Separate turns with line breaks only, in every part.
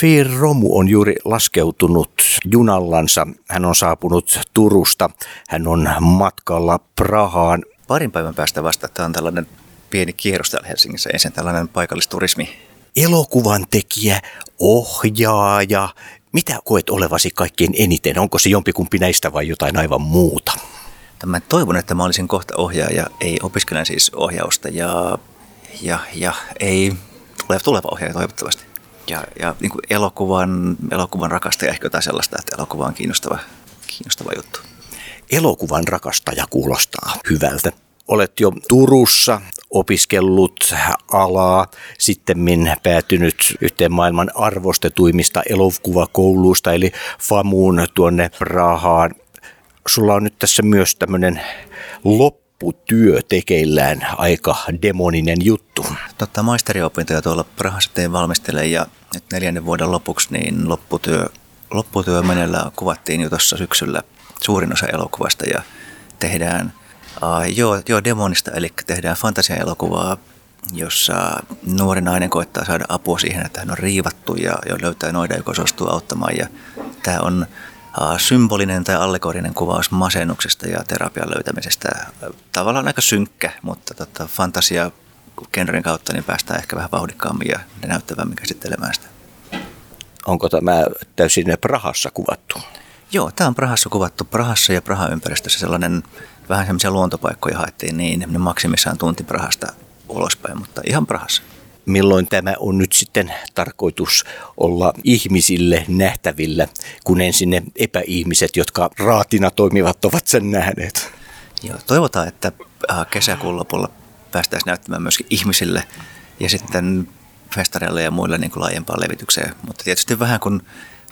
Fear Romu on juuri laskeutunut junallansa. Hän on saapunut Turusta. Hän on matkalla Prahaan.
Parin päivän päästä vasta tämä on tällainen pieni kierros täällä Helsingissä. Ensin tällainen paikallisturismi.
Elokuvan tekijä, ohjaaja. Mitä koet olevasi kaikkein eniten? Onko se jompikumpi näistä vai jotain aivan muuta?
Mä toivon, että mä olisin kohta ohjaaja. Ei opiskelen siis ohjausta ja, ja, ja ei tuleva, tuleva ohjaaja toivottavasti ja, ja niin kuin elokuvan, elokuvan rakastaja ehkä jotain sellaista, että elokuva on kiinnostava, kiinnostava juttu.
Elokuvan rakastaja kuulostaa hyvältä. Olet jo Turussa opiskellut alaa, sitten päätynyt yhteen maailman arvostetuimmista elokuvakouluista, eli FAMUun tuonne Prahaan. Sulla on nyt tässä myös tämmöinen loppu lopputyö tekeillään aika demoninen juttu.
Totta, maisteriopintoja tuolla Prahassa tein valmistele ja nyt neljännen vuoden lopuksi niin lopputyö, lopputyö menellä kuvattiin jo tuossa syksyllä suurin osa elokuvasta ja tehdään uh, joo, joo, demonista, eli tehdään fantasiaelokuvaa, jossa nuori nainen koittaa saada apua siihen, että hän on riivattu ja, ja löytää noida, joka suostuu auttamaan. Ja tämä on symbolinen tai allegorinen kuvaus masennuksesta ja terapian löytämisestä. Tavallaan aika synkkä, mutta tota, fantasia genren kautta niin päästään ehkä vähän vauhdikkaammin ja näyttävämmin käsittelemään sitä.
Onko tämä täysin Prahassa kuvattu?
Joo, tämä on Prahassa kuvattu. Prahassa ja Prahan ympäristössä sellainen, vähän semmoisia luontopaikkoja haettiin niin, ne maksimissaan tunti Prahasta ulospäin, mutta ihan Prahassa
milloin tämä on nyt sitten tarkoitus olla ihmisille nähtävillä, kun ensin ne epäihmiset, jotka raatina toimivat, ovat sen nähneet.
Joo, toivotaan, että äh, kesäkuun lopulla päästäisiin näyttämään myöskin ihmisille ja sitten festareille ja muille niin kuin laajempaan levitykseen. Mutta tietysti vähän kun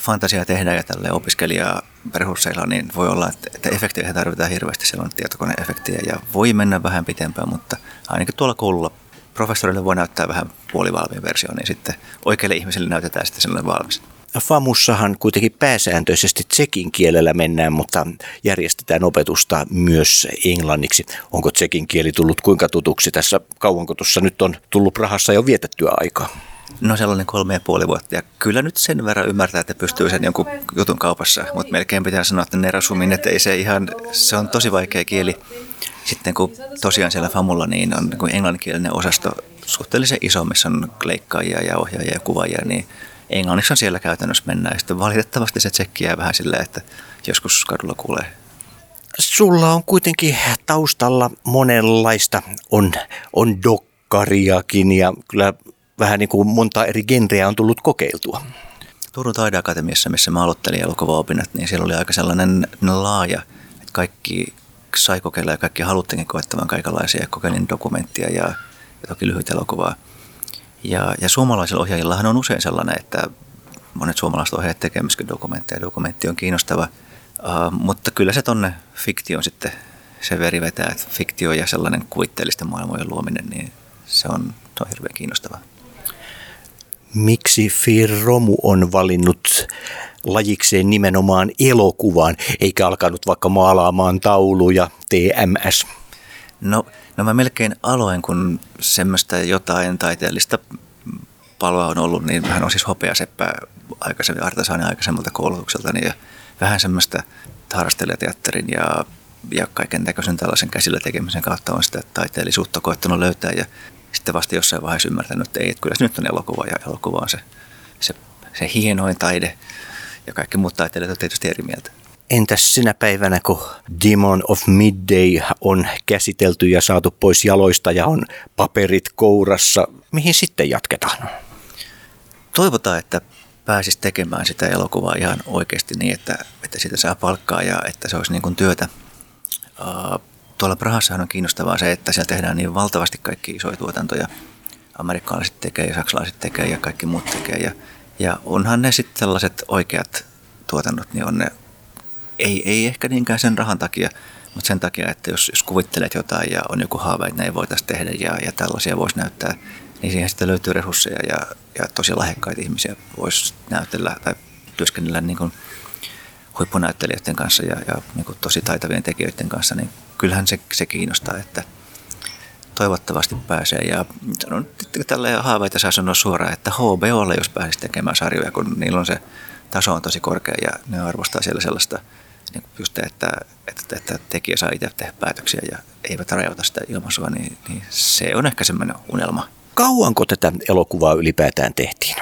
fantasiaa tehdään ja tälle opiskelijaa resursseilla, niin voi olla, että efektejä tarvitaan hirveästi. Siellä on tietokoneefektejä ja voi mennä vähän pitempään, mutta ainakin tuolla koululla professorille voi näyttää vähän puolivalmiin versio, niin sitten oikeille ihmisille näytetään sitten sellainen valmis.
FAMussahan kuitenkin pääsääntöisesti tsekin kielellä mennään, mutta järjestetään opetusta myös englanniksi. Onko tsekin kieli tullut kuinka tutuksi tässä? Kauanko tuossa nyt on tullut Prahassa jo vietettyä aikaa?
No sellainen kolme ja puoli vuotta. Ja kyllä nyt sen verran ymmärtää, että pystyy sen jonkun jutun kaupassa. Mutta melkein pitää sanoa, että nerasumin, että ei se ihan, se on tosi vaikea kieli. Sitten kun tosiaan siellä FAMulla niin on niin englanninkielinen osasto suhteellisen iso, missä on leikkaajia ja ohjaajia ja kuvaajia, niin englanniksi on siellä käytännössä mennään. Ja sitten valitettavasti se tsekki jää vähän silleen, että joskus kadulla kuulee.
Sulla on kuitenkin taustalla monenlaista, on, on dokkariakin ja kyllä vähän niin kuin monta eri genreä on tullut kokeiltua.
Turun taideakatemiassa, missä mä aloittelin elokuvaopinnat, niin siellä oli aika sellainen laaja, että kaikki sai kokeilla ja kaikki haluttiinkin koettamaan kaikenlaisia. Kokeilin dokumenttia ja, ja toki lyhyt elokuvaa. Ja, ja suomalaisilla ohjaajillahan on usein sellainen, että monet suomalaiset ohjaajat tekevät myöskin dokumentteja. Dokumentti on kiinnostava, uh, mutta kyllä se tonne fiktioon sitten se veri vetää, että fiktio ja sellainen kuvitteellisten maailmojen luominen, niin se on, se on hirveän kiinnostavaa.
Miksi Firromu on valinnut lajikseen nimenomaan elokuvan, eikä alkanut vaikka maalaamaan tauluja TMS?
No, no mä melkein aloin, kun semmoista jotain taiteellista paloa on ollut, niin vähän on siis hopeaseppää aikaisemmin, artesaani aikaisemmalta koulutukselta, niin ja vähän semmoista harrastelijateatterin ja, ja kaiken näköisen tällaisen käsillä tekemisen kautta on sitä taiteellisuutta koettanut löytää ja sitten vasta jossain vaiheessa ymmärtänyt, että ei, että kyllä se nyt on elokuva ja elokuva on se, se, se hienoin taide ja kaikki muut taiteilijat on tietysti eri mieltä.
Entäs sinä päivänä, kun Demon of Midday on käsitelty ja saatu pois jaloista ja on paperit kourassa, mihin sitten jatketaan?
Toivotaan, että pääsis tekemään sitä elokuvaa ihan oikeasti niin, että, että siitä saa palkkaa ja että se olisi niin kuin työtä. Tuolla Prahassahan on kiinnostavaa se, että siellä tehdään niin valtavasti kaikki isoja tuotantoja. Amerikkalaiset tekee ja saksalaiset tekee ja kaikki muut tekee. Ja ja onhan ne sitten sellaiset oikeat tuotannot, niin on ne, ei, ei ehkä niinkään sen rahan takia, mutta sen takia, että jos, jos kuvittelet jotain ja on joku haave, että näin voitaisiin tehdä ja, ja tällaisia voisi näyttää, niin siihen sitten löytyy resursseja ja, ja tosi lahjakkaita ihmisiä voisi näytellä tai työskennellä niin kuin huippunäyttelijöiden kanssa ja, ja niin kuin tosi taitavien tekijöiden kanssa, niin kyllähän se, se kiinnostaa, että toivottavasti pääsee. Ja sanon, että tällä haaveita saa sanoa suoraan, että HBOlle jos pääsisi tekemään sarjoja, kun niillä on se taso on tosi korkea ja ne arvostaa siellä sellaista niin just, että, että, että tekijä saa itse tehdä päätöksiä ja eivät rajoita sitä ilmaisua, niin, niin se on ehkä semmoinen unelma.
Kauanko tätä elokuvaa ylipäätään tehtiin?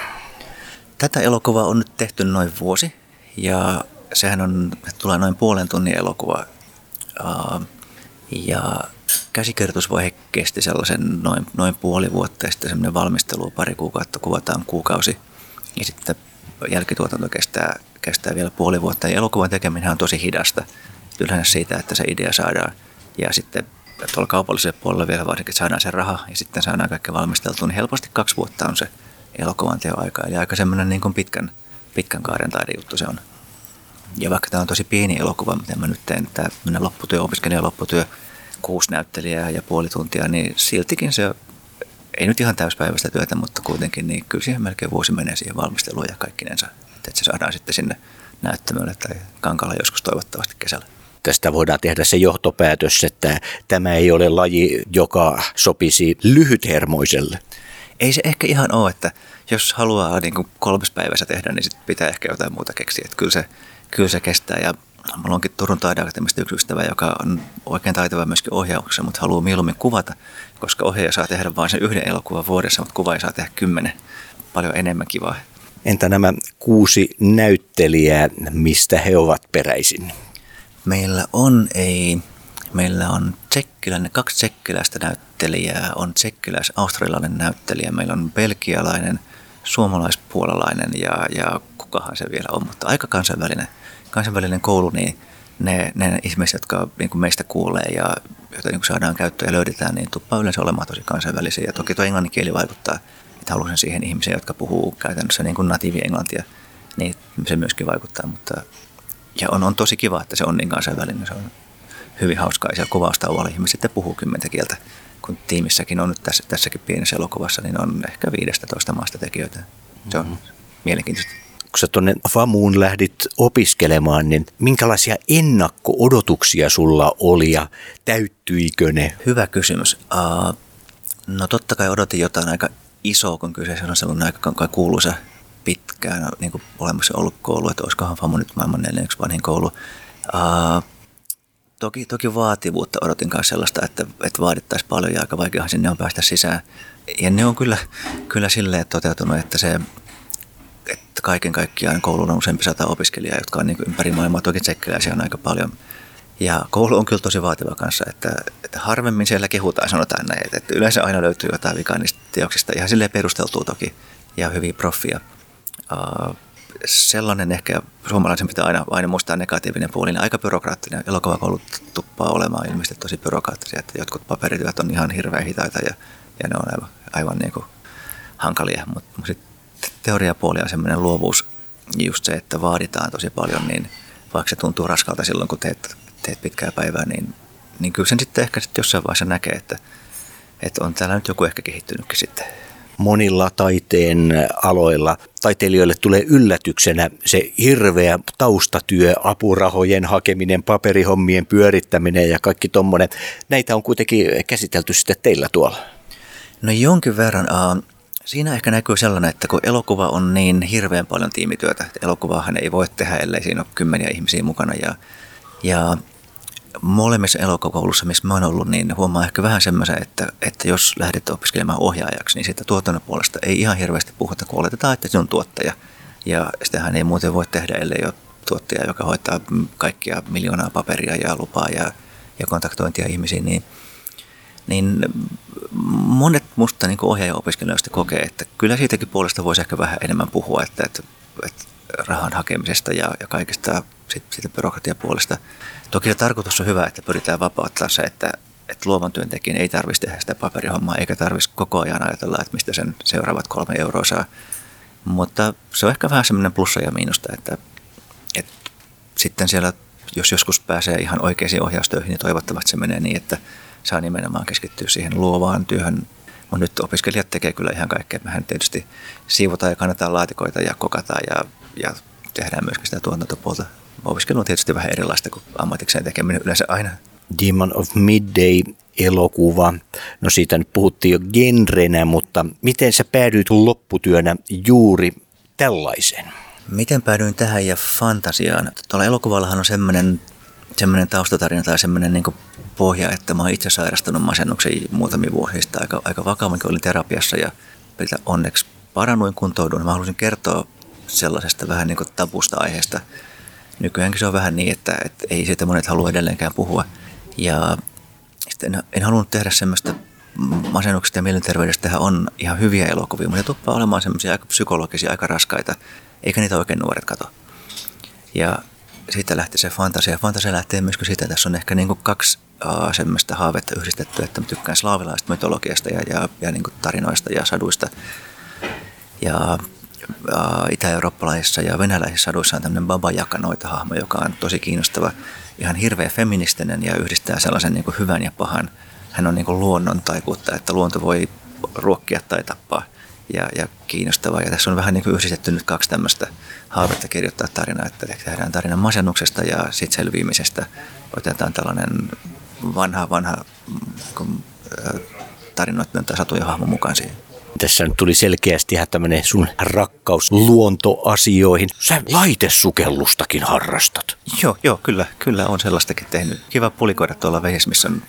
Tätä elokuvaa on nyt tehty noin vuosi ja sehän on, tulee noin puolen tunnin elokuva. Ja käsikirjoitusvaihe kesti sellaisen noin, noin puoli vuotta ja sitten semmoinen valmistelu pari kuukautta, kuvataan kuukausi. Ja sitten jälkituotanto kestää, kestää vielä puoli vuotta. Ja elokuvan tekeminen on tosi hidasta. Yleensä siitä, että se idea saadaan ja sitten tuolla kaupallisella puolella vielä varsinkin, saadaan se raha ja sitten saadaan kaikki valmisteltu, niin helposti kaksi vuotta on se elokuvan teoaika. Eli aika semmoinen niin kuin pitkän, pitkän kaaren taidejuttu se on. Ja vaikka tämä on tosi pieni elokuva, mitä mä nyt teen, tämä lopputyö, opiskelijan lopputyö, kuusi näyttelijää ja puoli tuntia, niin siltikin se ei nyt ihan täyspäiväistä työtä, mutta kuitenkin niin kyllä siihen melkein vuosi menee siihen valmisteluun ja kaikkinensa, että se saadaan sitten sinne näyttämölle tai kankalla joskus toivottavasti kesällä.
Tästä voidaan tehdä se johtopäätös, että tämä ei ole laji, joka sopisi lyhythermoiselle.
Ei se ehkä ihan ole, että jos haluaa niin kuin kolmes päivässä tehdä, niin sit pitää ehkä jotain muuta keksiä. Että kyllä, se, kyllä se kestää ja Mulla onkin Turun taideakatemista yksi ystävä, joka on oikein taitava myöskin ohjauksessa, mutta haluaa mieluummin kuvata, koska ohjaaja saa tehdä vain sen yhden elokuvan vuodessa, mutta kuva ei saa tehdä kymmenen. Paljon enemmän kivaa.
Entä nämä kuusi näyttelijää, mistä he ovat peräisin?
Meillä on ei, meillä on tsekkiläinen, kaksi tsekkiläistä näyttelijää, on tsekkiläis-australialainen näyttelijä, meillä on belgialainen, suomalaispuolalainen ja, ja kukahan se vielä on, mutta aika kansainvälinen kansainvälinen koulu, niin ne, ne ihmiset, jotka niin kuin meistä kuulee ja joita niin kuin saadaan käyttöön ja löydetään, niin tuppaa yleensä olemaan tosi kansainvälisiä. Ja toki tuo englannin kieli vaikuttaa, että haluaisin siihen ihmiseen, jotka puhuu käytännössä niin kuin natiivi englantia, niin se myöskin vaikuttaa. Mutta, ja on, on tosi kiva, että se on niin kansainvälinen. Se on hyvin hauskaa. Ja kuvaustauolla ihmiset sitten puhuu kymmentä kieltä. Kun tiimissäkin on nyt tässä, tässäkin pienessä elokuvassa, niin on ehkä 15 maasta tekijöitä. Se on mm-hmm. mielenkiintoista
kun sä tuonne FAMuun lähdit opiskelemaan, niin minkälaisia ennakko-odotuksia sulla oli ja täyttyikö ne?
Hyvä kysymys. Uh, no totta kai odotin jotain aika isoa, kun kyseessä on sellainen aika kuuluisa pitkään niin kuin olemassa ollut koulu, että olisikohan FAMU nyt maailman neljänneksi vanhin koulu. Uh, toki, toki vaativuutta odotin kanssa sellaista, että, että vaadittaisiin paljon ja aika vaikeahan sinne on päästä sisään. Ja ne on kyllä, kyllä silleen toteutunut, että se että kaiken kaikkiaan koululla on useampi sata opiskelijaa, jotka on niin ympäri maailmaa. Toki tsekkiläisiä on aika paljon. Ja koulu on kyllä tosi vaativa kanssa, että, että harvemmin siellä kehutaan, sanotaan näin. Että, että yleensä aina löytyy jotain vikaa niistä teoksista. Ihan silleen perusteltuu toki ja hyvin proffia. Uh, sellainen ehkä suomalaisen pitää aina, aina muistaa negatiivinen puoli, niin aika byrokraattinen. Elokuvakoulut tuppaa olemaan ilmeisesti tosi byrokraattisia, että jotkut paperityöt on ihan hirveän hitaita ja, ja ne on aivan, aivan niin kuin hankalia, mutta sitten teoriapuoli on semmoinen luovuus, just se, että vaaditaan tosi paljon, niin vaikka se tuntuu raskalta silloin, kun teet, teet pitkää päivää, niin, niin kyllä sen sitten ehkä sitten jossain vaiheessa näkee, että, että on täällä nyt joku ehkä kehittynytkin sitten.
Monilla taiteen aloilla taiteilijoille tulee yllätyksenä se hirveä taustatyö, apurahojen hakeminen, paperihommien pyörittäminen ja kaikki tuommoinen. Näitä on kuitenkin käsitelty sitten teillä tuolla.
No jonkin verran. Uh, Siinä ehkä näkyy sellainen, että kun elokuva on niin hirveän paljon tiimityötä, että elokuvaahan ei voi tehdä, ellei siinä ole kymmeniä ihmisiä mukana. Ja, ja molemmissa elokuvakoulussa, missä mä oon ollut, niin huomaa ehkä vähän semmoisen, että, että jos lähdet opiskelemaan ohjaajaksi, niin siitä tuotannon puolesta ei ihan hirveästi puhuta, kun oletetaan, että se on tuottaja. Ja sitähän ei muuten voi tehdä, ellei ole tuottaja, joka hoitaa kaikkia miljoonaa paperia ja lupaa ja, ja kontaktointia ihmisiin, niin – niin monet musta niin ohjaaja-opiskelijoista kokee, että kyllä siitäkin puolesta voisi ehkä vähän enemmän puhua, että, että, että rahan hakemisesta ja, ja kaikesta siitä byrokratiapuolesta. Toki se tarkoitus on hyvä, että pyritään vapauttaa se, että, että luovan työntekijän ei tarvitsisi tehdä sitä paperihommaa, eikä tarvitsisi koko ajan ajatella, että mistä sen seuraavat kolme euroa saa. Mutta se on ehkä vähän semmoinen plussa ja miinusta, että, että sitten siellä, jos joskus pääsee ihan oikeisiin ohjaustöihin, niin toivottavasti se menee niin, että saa nimenomaan keskittyä siihen luovaan työhön. Mutta nyt opiskelijat tekee kyllä ihan kaikkea. Mehän tietysti siivotaan ja kannetaan laatikoita ja kokataan ja, ja tehdään myöskin sitä tuotantopuolta. Opiskelu on tietysti vähän erilaista kuin ammatikseen tekeminen yleensä aina.
Demon of Midday elokuva. No siitä nyt puhuttiin jo genrenä, mutta miten sä päädyit lopputyönä juuri tällaiseen?
Miten päädyin tähän ja fantasiaan? Tuolla elokuvallahan on semmoinen, semmoinen taustatarina tai semmoinen niin pohja, että mä oon itse sairastunut masennuksen muutamia vuosia aika, aika vakavankin olin terapiassa ja onneksi parannuin kuntouduin. Mä haluaisin kertoa sellaisesta vähän niin tabusta aiheesta. Nykyäänkin se on vähän niin, että, että ei siitä monet halua edelleenkään puhua. Ja en, en halunnut tehdä semmoista masennuksesta ja mielenterveydestä on ihan hyviä elokuvia, mutta ne tuppaa olemaan semmoisia aika psykologisia, aika raskaita, eikä niitä oikein nuoret kato. Ja siitä lähti se fantasia. Fantasia lähtee myös siitä, että tässä on ehkä niin kuin kaksi uh, semmoista haavetta yhdistetty, että mä tykkään slaavilaista mytologiasta ja, ja, ja niin kuin tarinoista ja saduista. Ja uh, itä-eurooppalaisissa ja venäläisissä saduissa on tämmöinen Baba Yakanoita hahmo, joka on tosi kiinnostava, ihan hirveä feministinen ja yhdistää sellaisen niin kuin hyvän ja pahan. Hän on niin kuin luonnon taikuutta, että luonto voi ruokkia tai tappaa ja, ja kiinnostavaa. Ja tässä on vähän niin kuin yhdistetty nyt kaksi tämmöistä haavetta kirjoittaa tarinaa, että tehdään tarina masennuksesta ja sitten selviimisestä. Otetaan tällainen vanha, vanha tarinoiden tai satuja hahmo mukaan siihen.
Tässä nyt tuli selkeästi ihan tämmöinen sun rakkaus luontoasioihin. Sä laitesukellustakin harrastat.
Joo, joo, kyllä, kyllä on sellaistakin tehnyt. Kiva pulikoida tuolla vehis, missä on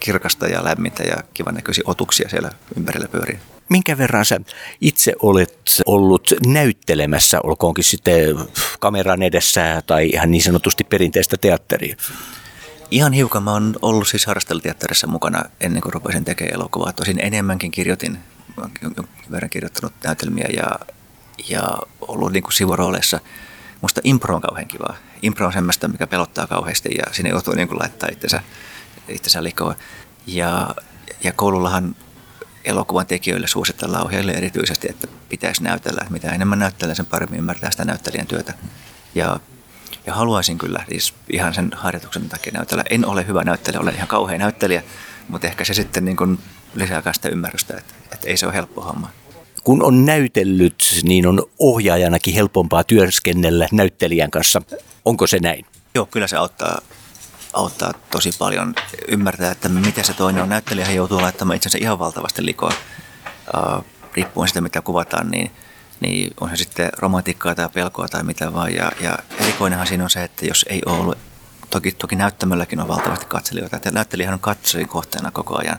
kirkasta ja lämmintä ja kivan näköisiä otuksia siellä ympärillä pyörii.
Minkä verran sä itse olet ollut näyttelemässä, olkoonkin sitten kameran edessä tai ihan niin sanotusti perinteistä teatteria?
Ihan hiukan. Mä oon ollut siis harrasteluteatterissa mukana ennen kuin rupesin tekemään elokuvaa. Tosin enemmänkin kirjoitin, jonkin verran kirjoittanut näytelmiä ja, ja ollut niin kuin sivurooleissa. Musta impro on kauhean kivaa. Impro on semmoista, mikä pelottaa kauheasti ja sinne joutuu niin kuin laittaa itsensä, itsensä likoon. Ja, ja koulullahan elokuvan tekijöille suositellaan ohjaajille erityisesti, että pitäisi näytellä. Että mitä enemmän näyttelee, sen paremmin ymmärtää sitä näyttelijän työtä. Ja, ja haluaisin kyllä siis ihan sen harjoituksen takia näytellä. En ole hyvä näyttelijä, olen ihan kauhean näyttelijä, mutta ehkä se sitten niin kuin lisää sitä ymmärrystä, että, että ei se ole helppo homma.
Kun on näytellyt, niin on ohjaajanakin helpompaa työskennellä näyttelijän kanssa. Onko se näin?
Joo, kyllä se auttaa auttaa tosi paljon ymmärtää, että miten se toinen on. Näyttelijä joutuu laittamaan itsensä ihan valtavasti likoa. Uh, riippuen siitä, mitä kuvataan, niin, niin on se sitten romantiikkaa tai pelkoa tai mitä vaan. Ja, ja erikoinenhan siinä on se, että jos ei ole ollut, toki, toki näyttämölläkin on valtavasti katselijoita, että näyttelijähän on katsojien kohteena koko ajan.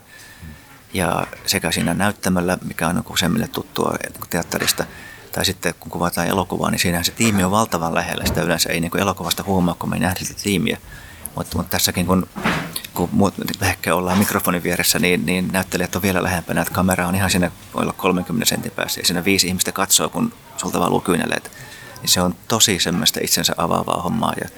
Ja sekä siinä näyttämöllä, mikä on useimmille tuttua teatterista, tai sitten kun kuvataan elokuvaa, niin siinähän se tiimi on valtavan lähellä. Sitä yleensä ei niin elokuvasta huomaa, kun me ei nähdä sitä tiimiä. Mutta, mutta tässäkin kun, kun muut ehkä ollaan mikrofonin vieressä, niin, niin näyttelijät on vielä lähempänä, että kamera on ihan siinä, voi olla 30 sentin päässä ja siinä viisi ihmistä katsoo, kun sulta valuu kyyneleet. Niin se on tosi semmoista itsensä avaavaa hommaa ja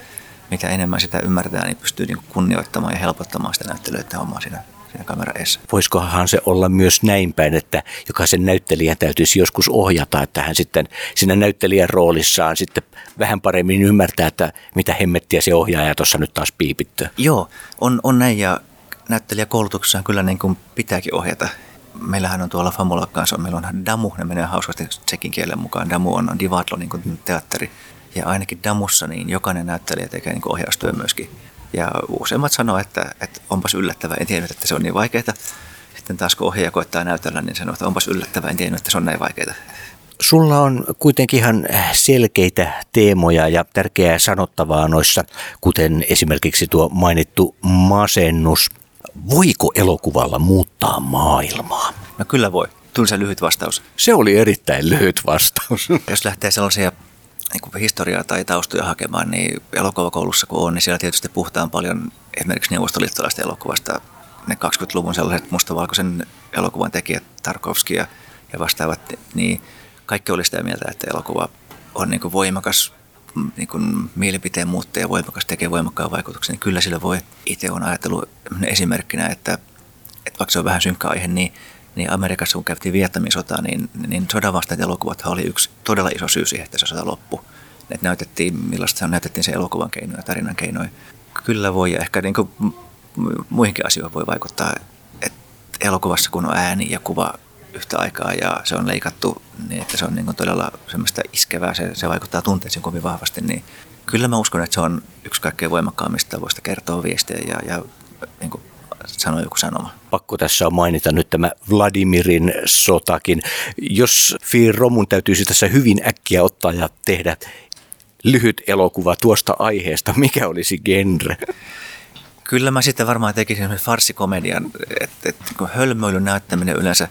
mitä enemmän sitä ymmärtää, niin pystyy niin kunnioittamaan ja helpottamaan sitä näyttelyiden hommaa siinä siinä kamera edessä.
Voisikohan se olla myös näin päin, että jokaisen näyttelijän täytyisi joskus ohjata, että hän sitten siinä näyttelijän roolissaan sitten vähän paremmin ymmärtää, että mitä hemmettiä se ohjaaja tuossa nyt taas piipitty.
Joo, on, on näin ja näyttelijäkoulutuksessa kyllä niin kuin pitääkin ohjata. Meillähän on tuolla Famula kanssa, meillä on Damu, ne menee hauskasti tsekin kielen mukaan. Damu on, Divadlo, niin kuin teatteri. Ja ainakin Damussa niin jokainen näyttelijä tekee niin ohjaustyö myöskin ja useimmat sanoo, että, että onpas yllättävää, en tiennyt, että se on niin vaikeaa. Sitten taas kun ohjaaja koittaa näytellä, niin sanoo, että onpas yllättävää, en tiennyt, että se on näin vaikeaa.
Sulla on kuitenkin ihan selkeitä teemoja ja tärkeää sanottavaa noissa, kuten esimerkiksi tuo mainittu masennus. Voiko elokuvalla muuttaa maailmaa?
No kyllä voi. Tuli se lyhyt vastaus.
Se oli erittäin lyhyt vastaus.
Jos lähtee sellaisia niin historiaa tai taustoja hakemaan, niin elokuvakoulussa kun on, niin siellä tietysti puhutaan paljon esimerkiksi neuvostoliittolaista elokuvasta. Ne 20-luvun sellaiset mustavalkoisen elokuvan tekijät, Tarkovski ja, ja vastaavat, niin kaikki oli sitä mieltä, että elokuva on niin kuin voimakas niin kuin mielipiteen muuttaja, voimakas, tekee voimakkaan vaikutuksen, niin kyllä sillä voi. Itse on ajatellut esimerkkinä, että, että vaikka se on vähän synkkä aihe, niin niin Amerikassa kun käytiin Vietnamin sotaa, niin, niin sodan vastainen elokuvat oli yksi todella iso syy siihen, että se sota loppui. Että näytettiin, millaista näytettiin se elokuvan keinoja, tarinan keinoja. Kyllä voi ja ehkä niin kuin muihinkin asioihin voi vaikuttaa, että elokuvassa kun on ääni ja kuva yhtä aikaa ja se on leikattu niin, että se on niin kuin todella semmoista iskevää, se, se vaikuttaa tunteisiin kovin vahvasti, niin kyllä mä uskon, että se on yksi kaikkein voimakkaammista tavoista kertoa viestejä ja, ja niin kuin sanoa joku sanoma.
Pakko tässä on mainita nyt tämä Vladimirin sotakin. Jos Fiir Romun täytyisi tässä hyvin äkkiä ottaa ja tehdä lyhyt elokuva tuosta aiheesta, mikä olisi genre?
Kyllä mä sitten varmaan tekisin farsikomedian, että et, hölmöilyn näyttäminen yleensä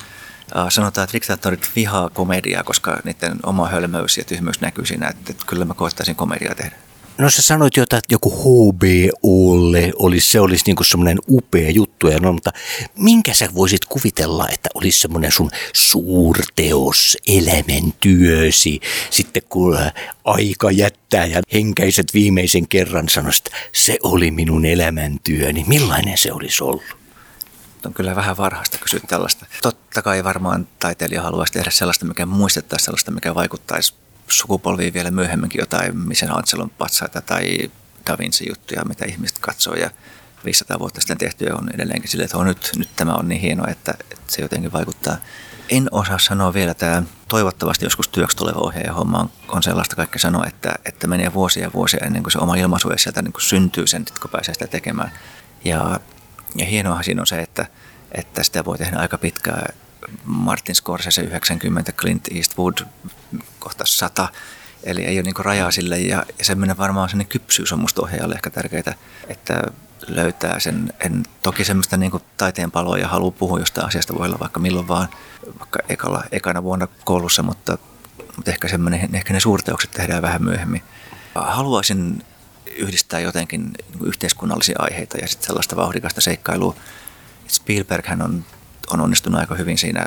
sanotaan, että diktaattorit vihaa komediaa, koska niiden oma hölmöys ja tyhmyys näkyy siinä, että, että kyllä mä koettaisin komediaa tehdä.
No sä sanoit jo, että joku HBOlle olisi, se olisi niinku semmoinen upea juttu, ja no, mutta minkä sä voisit kuvitella, että olisi semmoinen sun suurteos, elämäntyösi, sitten kun aika jättää ja henkäiset viimeisen kerran sanoisit, että se oli minun elämäntyöni, millainen se olisi ollut?
on kyllä vähän varhaista kysyä tällaista. Totta kai varmaan taiteilija haluaisi tehdä sellaista, mikä muistettaisiin sellaista, mikä vaikuttaisi sukupolviin vielä myöhemminkin jotain Anselon patsaita tai Da Vinci-juttuja, mitä ihmiset katsoo ja 500 vuotta sitten tehtyä on edelleenkin sille, että on nyt, nyt tämä on niin hienoa, että, että se jotenkin vaikuttaa. En osaa sanoa vielä tämä toivottavasti joskus työksi tuleva ohjaaja homma on, on sellaista kaikki sanoa, että, että menee vuosia ja vuosia ennen kuin se oma ilmaisu sieltä niin kuin syntyy sen, kun pääsee sitä tekemään. Ja, ja hienoa siinä on se, että, että sitä voi tehdä aika pitkään Martin Scorsese 90, Clint Eastwood kohta 100. Eli ei ole niin rajaa sille ja, ja semmoinen varmaan sellainen kypsyys on musta ohjaajalle ehkä tärkeää, että löytää sen, en toki semmoista niin taiteen paloa ja haluaa puhua jostain asiasta voi olla vaikka milloin vaan, vaikka ekalla, ekana vuonna koulussa, mutta, mutta ehkä, semmoinen, ehkä ne suurteokset tehdään vähän myöhemmin. Haluaisin yhdistää jotenkin niin yhteiskunnallisia aiheita ja sitten sellaista vauhdikasta seikkailua. Spielberg hän on on onnistunut aika hyvin siinä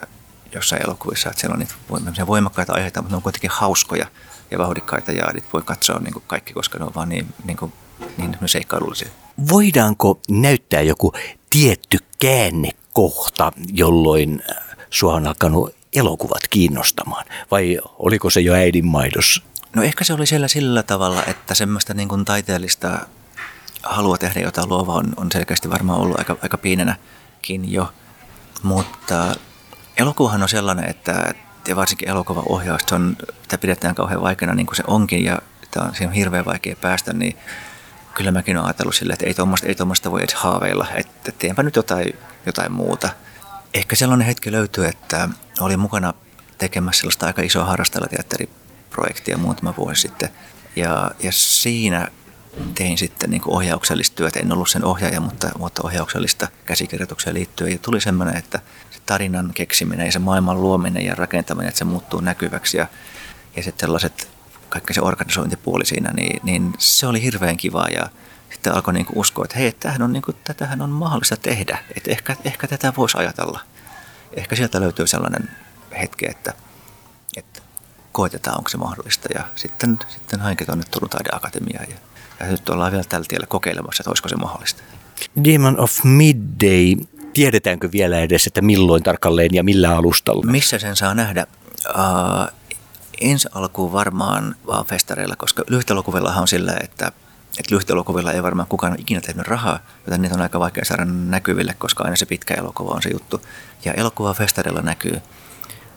jossain elokuvissa, että siellä on niitä voimakkaita aiheita, mutta ne on kuitenkin hauskoja ja vauhdikkaita ja niitä voi katsoa niin kuin kaikki, koska ne on vaan niin, niin, kuin, niin seikkailullisia.
Voidaanko näyttää joku tietty käännekohta, jolloin äh, sua on alkanut elokuvat kiinnostamaan? Vai oliko se jo äidin maidossa?
No ehkä se oli siellä sillä tavalla, että semmoista niin kuin taiteellista halua tehdä jotain luovaa on, on selkeästi varmaan ollut aika, aika pienenäkin jo. Mutta elokuvahan on sellainen, että ja varsinkin elokuvaohjaus, se on, sitä pidetään kauhean vaikeana niin kuin se onkin ja tämä on, siinä on hirveän vaikea päästä, niin kyllä mäkin olen ajatellut silleen, että ei tuommoista, ei tuommoista voi edes haaveilla, että teenpä nyt jotain, jotain muuta. Ehkä sellainen hetki löytyy, että olin mukana tekemässä sellaista aika isoa harrastelijateatteriprojektia muutama vuosi sitten. Ja, ja siinä tein sitten niin kuin ohjauksellista työtä. En ollut sen ohjaaja, mutta, mutta ohjauksellista käsikirjoitukseen liittyen. Ja tuli semmoinen, että se tarinan keksiminen ja se maailman luominen ja rakentaminen, että se muuttuu näkyväksi. Ja, ja sitten sellaiset, kaikki se organisointipuoli siinä, niin, niin se oli hirveän kiva. Ja sitten alkoi niin kuin uskoa, että hei, tämähän on, niin kuin, tätähän on mahdollista tehdä. Että ehkä, ehkä tätä voisi ajatella. Ehkä sieltä löytyy sellainen hetki, että, että koetetaan, onko se mahdollista. Ja sitten, sitten hainkin tuonne Turun taideakatemiaan ja nyt ollaan vielä tällä tiellä kokeilemassa, että olisiko se mahdollista.
Demon of Midday, tiedetäänkö vielä edes, että milloin tarkalleen ja millä alustalla?
Missä sen saa nähdä? Uh, ensi alkuun varmaan vaan festareilla, koska lyhytelokuvillahan on sillä, että, että lyhytelokuvilla ei varmaan kukaan ole ikinä tehnyt rahaa, joten niitä on aika vaikea saada näkyville, koska aina se pitkä elokuva on se juttu. Ja elokuva festareilla näkyy.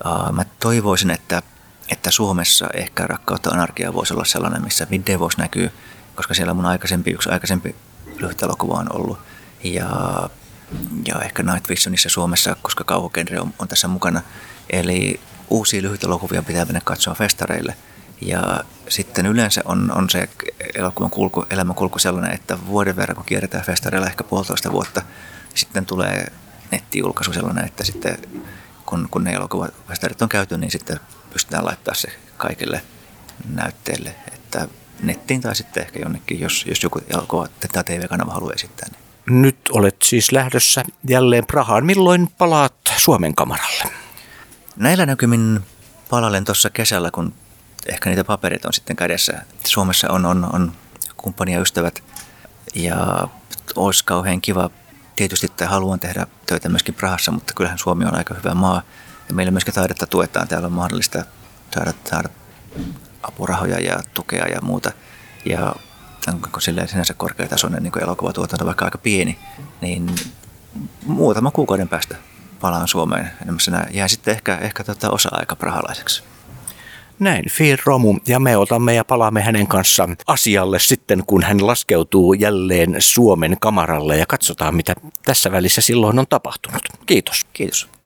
Uh, mä toivoisin, että, että Suomessa ehkä Rakkautta anarkia voisi olla sellainen, missä video voisi näkyä koska siellä mun aikaisempi, yksi aikaisempi lyhyt elokuva on ollut. Ja, ja ehkä Night Visionissa Suomessa, koska kauhukenre on, on tässä mukana. Eli uusia elokuvia pitää mennä katsoa festareille. Ja sitten yleensä on, on se elokuvan kulku, elämänkulku sellainen, että vuoden verran kun kierretään festareilla ehkä puolitoista vuotta, sitten tulee nettijulkaisu sellainen, että sitten kun, kun ne elokuvafestarit on käyty, niin sitten pystytään laittaa se kaikille näytteille. Että nettiin tai sitten ehkä jonnekin, jos, jos joku elokuva tätä TV-kanava haluaa esittää.
Niin. Nyt olet siis lähdössä jälleen Prahaan. Milloin palaat Suomen kamaralle?
Näillä näkymin palailen tuossa kesällä, kun ehkä niitä paperit on sitten kädessä. Suomessa on, on, on kumppania ystävät ja olisi kauhean kiva tietysti tai haluan tehdä töitä myöskin Prahassa, mutta kyllähän Suomi on aika hyvä maa. Ja meillä myöskin taidetta tuetaan. Täällä on mahdollista saada, saada apurahoja ja tukea ja muuta. Ja onko silleen sinänsä korkeatasoinen niin elokuvatuotanto vaikka aika pieni, niin muutama kuukauden päästä palaan Suomeen. Jää sitten ehkä, ehkä tota osa-aika prahalaiseksi.
Näin, Fir Romu, ja me otamme ja palaamme hänen kanssaan asialle sitten, kun hän laskeutuu jälleen Suomen kamaralle ja katsotaan, mitä tässä välissä silloin on tapahtunut. Kiitos.
Kiitos.